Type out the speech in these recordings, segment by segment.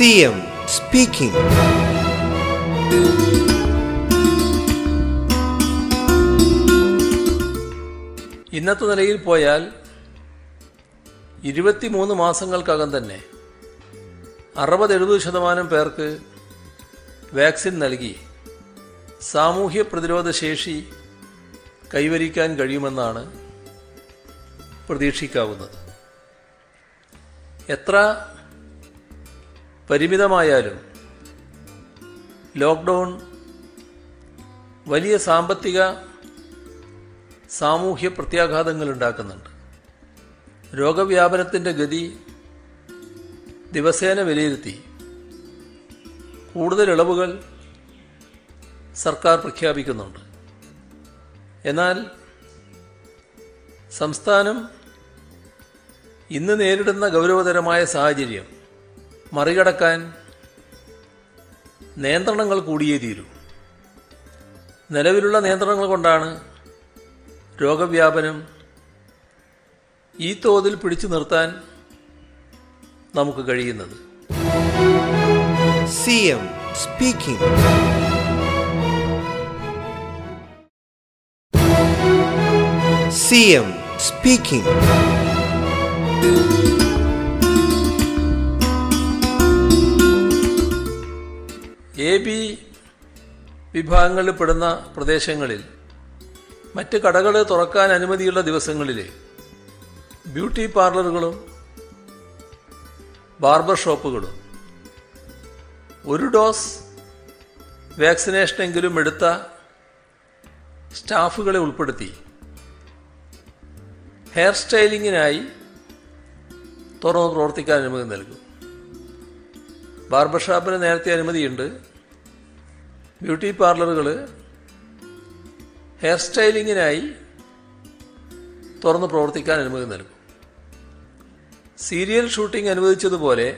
CM speaking ഇന്നത്തെ നിലയിൽ പോയാൽ ഇരുപത്തിമൂന്ന് മാസങ്ങൾക്കകം തന്നെ അറുപത് എഴുപത് ശതമാനം പേർക്ക് വാക്സിൻ നൽകി സാമൂഹ്യ പ്രതിരോധ ശേഷി കൈവരിക്കാൻ കഴിയുമെന്നാണ് പ്രതീക്ഷിക്കാവുന്നത്. എത്ര പരിമിതമായാലും ലോക്ക്ഡൗൺ വലിയ സാമ്പത്തിക സാമൂഹ്യ പ്രത്യാഘാതങ്ങൾ ഉണ്ടാക്കുന്നുണ്ട്. രോഗവ്യാപനത്തിന്റെ ഗതി ദിവസേന വിലയിരുത്തി. കൂടുതൽ ഇളവുകൾ സർക്കാർ പ്രഖ്യാപിക്കുന്നുണ്ട്. എന്നാൽ സംസ്ഥാനം ഇന്ന് നേരിടുന്ന ഗൗരവതരമായ സാഹചര്യം മറികടക്കാൻ നിയന്ത്രണങ്ങൾ കൂടിയേ തീരൂ. നിലവിലുള്ള നിയന്ത്രണങ്ങൾ കൊണ്ടാണ് രോഗവ്യാപനം ഈ തോതിൽ പിടിച്ചു നിർത്താൻ നമുക്ക് കഴിയുന്നത്. C M speaking. speaking. A വിഭാഗങ്ങളിൽ പെടുന്ന പ്രദേശങ്ങളിൽ മറ്റ് കടകൾ തുറക്കാൻ അനുമതിയുള്ള ദിവസങ്ങളിൽ ബ്യൂട്ടി പാർലറുകളും ബാർബർ ഷോപ്പുകളും ഒരു ഡോസ് വാക്സിനേഷനെങ്കിലും എടുത്ത സ്റ്റാഫുകളെ ഉൾപ്പെടുത്തി ഹെയർ സ്റ്റൈലിങ്ങിനായി തുറന്ന് പ്രവർത്തിക്കാൻ അനുമതി നൽകും. ബാർബർ ഷോപ്പിന് നേരത്തെ അനുമതിയുണ്ട്. ബ്യൂട്ടി പാർലറുകൾ ഹെയർ സ്റ്റൈലിങ്ങിനായി തുറന്ന് പ്രവർത്തിക്കാൻ അനുമതി നൽകും. സീരിയൽ ഷൂട്ടിംഗ് അനുവദിച്ചതുപോലെ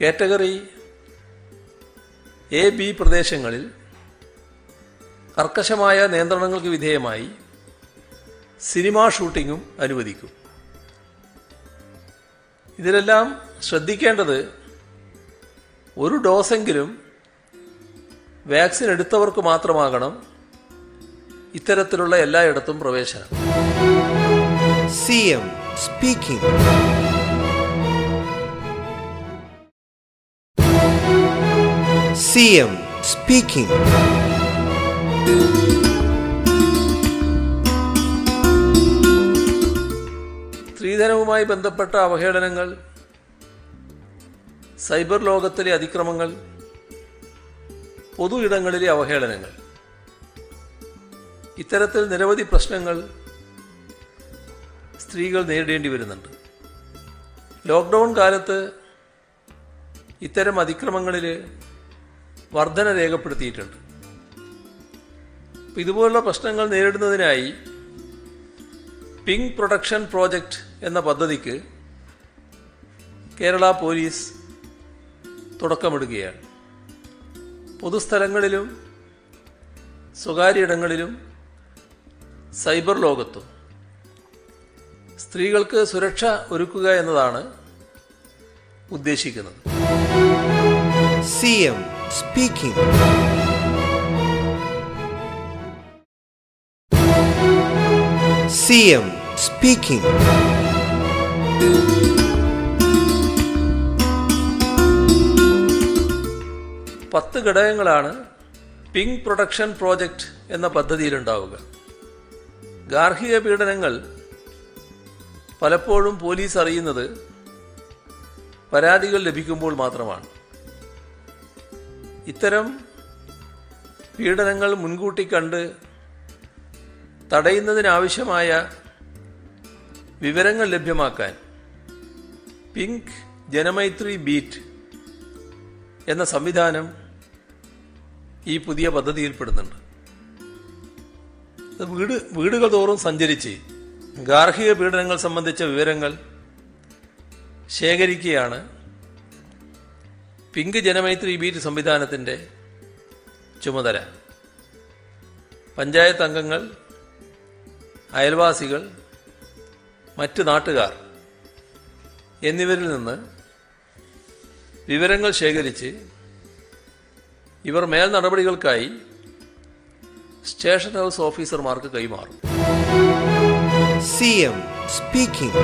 കാറ്റഗറി എ ബി പ്രദേശങ്ങളിൽ കർക്കശമായ നിയന്ത്രണങ്ങൾക്ക് വിധേയമായി സിനിമാ ഷൂട്ടിങ്ങും അനുവദിക്കും. ഇതിലെല്ലാം ശ്രദ്ധിക്കേണ്ടത് ഒരു ഡോസെങ്കിലും വാക്സിൻ എടുത്തവർക്ക് മാത്രമാകണം ഇത്തരത്തിലുള്ള എല്ലായിടത്തും പ്രവേശനം. C M speaking C M speaking സ്ത്രീധനവുമായി ബന്ധപ്പെട്ട അവഹേളനങ്ങൾ സൈബർ ലോകത്തിലെ അതിക്രമങ്ങൾ പൊതു ഇടങ്ങളിലെ അവഹേളനങ്ങൾ. ഇത്തരത്തിൽ നിരവധി പ്രശ്നങ്ങൾ സ്ത്രീകൾ നേരിടേണ്ടി വരുന്നുണ്ട്. ലോക്ക്ഡൗൺ കാലത്ത് ഇത്തരം അതിക്രമങ്ങളിൽ വർധന രേഖപ്പെടുത്തിയിട്ടുണ്ട്. ഇതുപോലുള്ള പ്രശ്നങ്ങൾ നേരിടുന്നതിനായി പിങ്ക് പ്രൊഡക്ഷൻ പ്രോജക്റ്റ് എന്ന പദ്ധതിക്ക് കേരള പോലീസ് തുടക്കമിടുകയാണ്. പൊതുസ്ഥലങ്ങളിലും സ്വകാര്യ ഇടങ്ങളിലും സൈബർ ലോകത്തും സ്ത്രീകൾക്ക് സുരക്ഷ ഒരുക്കുക എന്നതാണ് ഉദ്ദേശിക്കുന്നത് CM സ്പീക്കിംഗ് CM speaking. പത്ത് ഘടകങ്ങളാണ് പിങ്ക് പ്രൊഡക്ഷൻ പ്രോജക്റ്റ് എന്ന പദ്ധതിയിലുണ്ടാവുക. ഗാർഹിക പീഡനങ്ങൾ പലപ്പോഴും പോലീസ് അറിയുന്നത് പരാതികൾ ലഭിക്കുമ്പോൾ മാത്രമാണ്. ഇത്തരം പീഡനങ്ങൾ മുൻകൂട്ടി കണ്ട് തടയുന്നതിനാവശ്യമായ വിവരങ്ങൾ ലഭ്യമാക്കാൻ പിങ്ക് ജനമൈത്രി ബീറ്റ് എന്ന സംവിധാനം ഈ പുതിയ പദ്ധതിയിൽപ്പെടുന്നുണ്ട് വീട് വീടുകൾ തോറും സഞ്ചരിച്ച് ഗാർഹിക പീഡനങ്ങൾ സംബന്ധിച്ച വിവരങ്ങൾ ശേഖരിക്കുകയാണ് പിങ്ക് ജനമൈത്രി ബീറ്റ് സംവിധാനത്തിന്റെ ചുമതല. പഞ്ചായത്ത് അംഗങ്ങൾ അയൽവാസികൾ മറ്റ് നാട്ടുകാർ എന്നിവരിൽ നിന്ന് വിവരങ്ങൾ ശേഖരിച്ച് ഇവർ മേൽ നടപടികൾക്കായി സ്റ്റേഷൻ ഹൗസ് ഓഫീസർമാർക്ക് കൈമാറും CM speaking.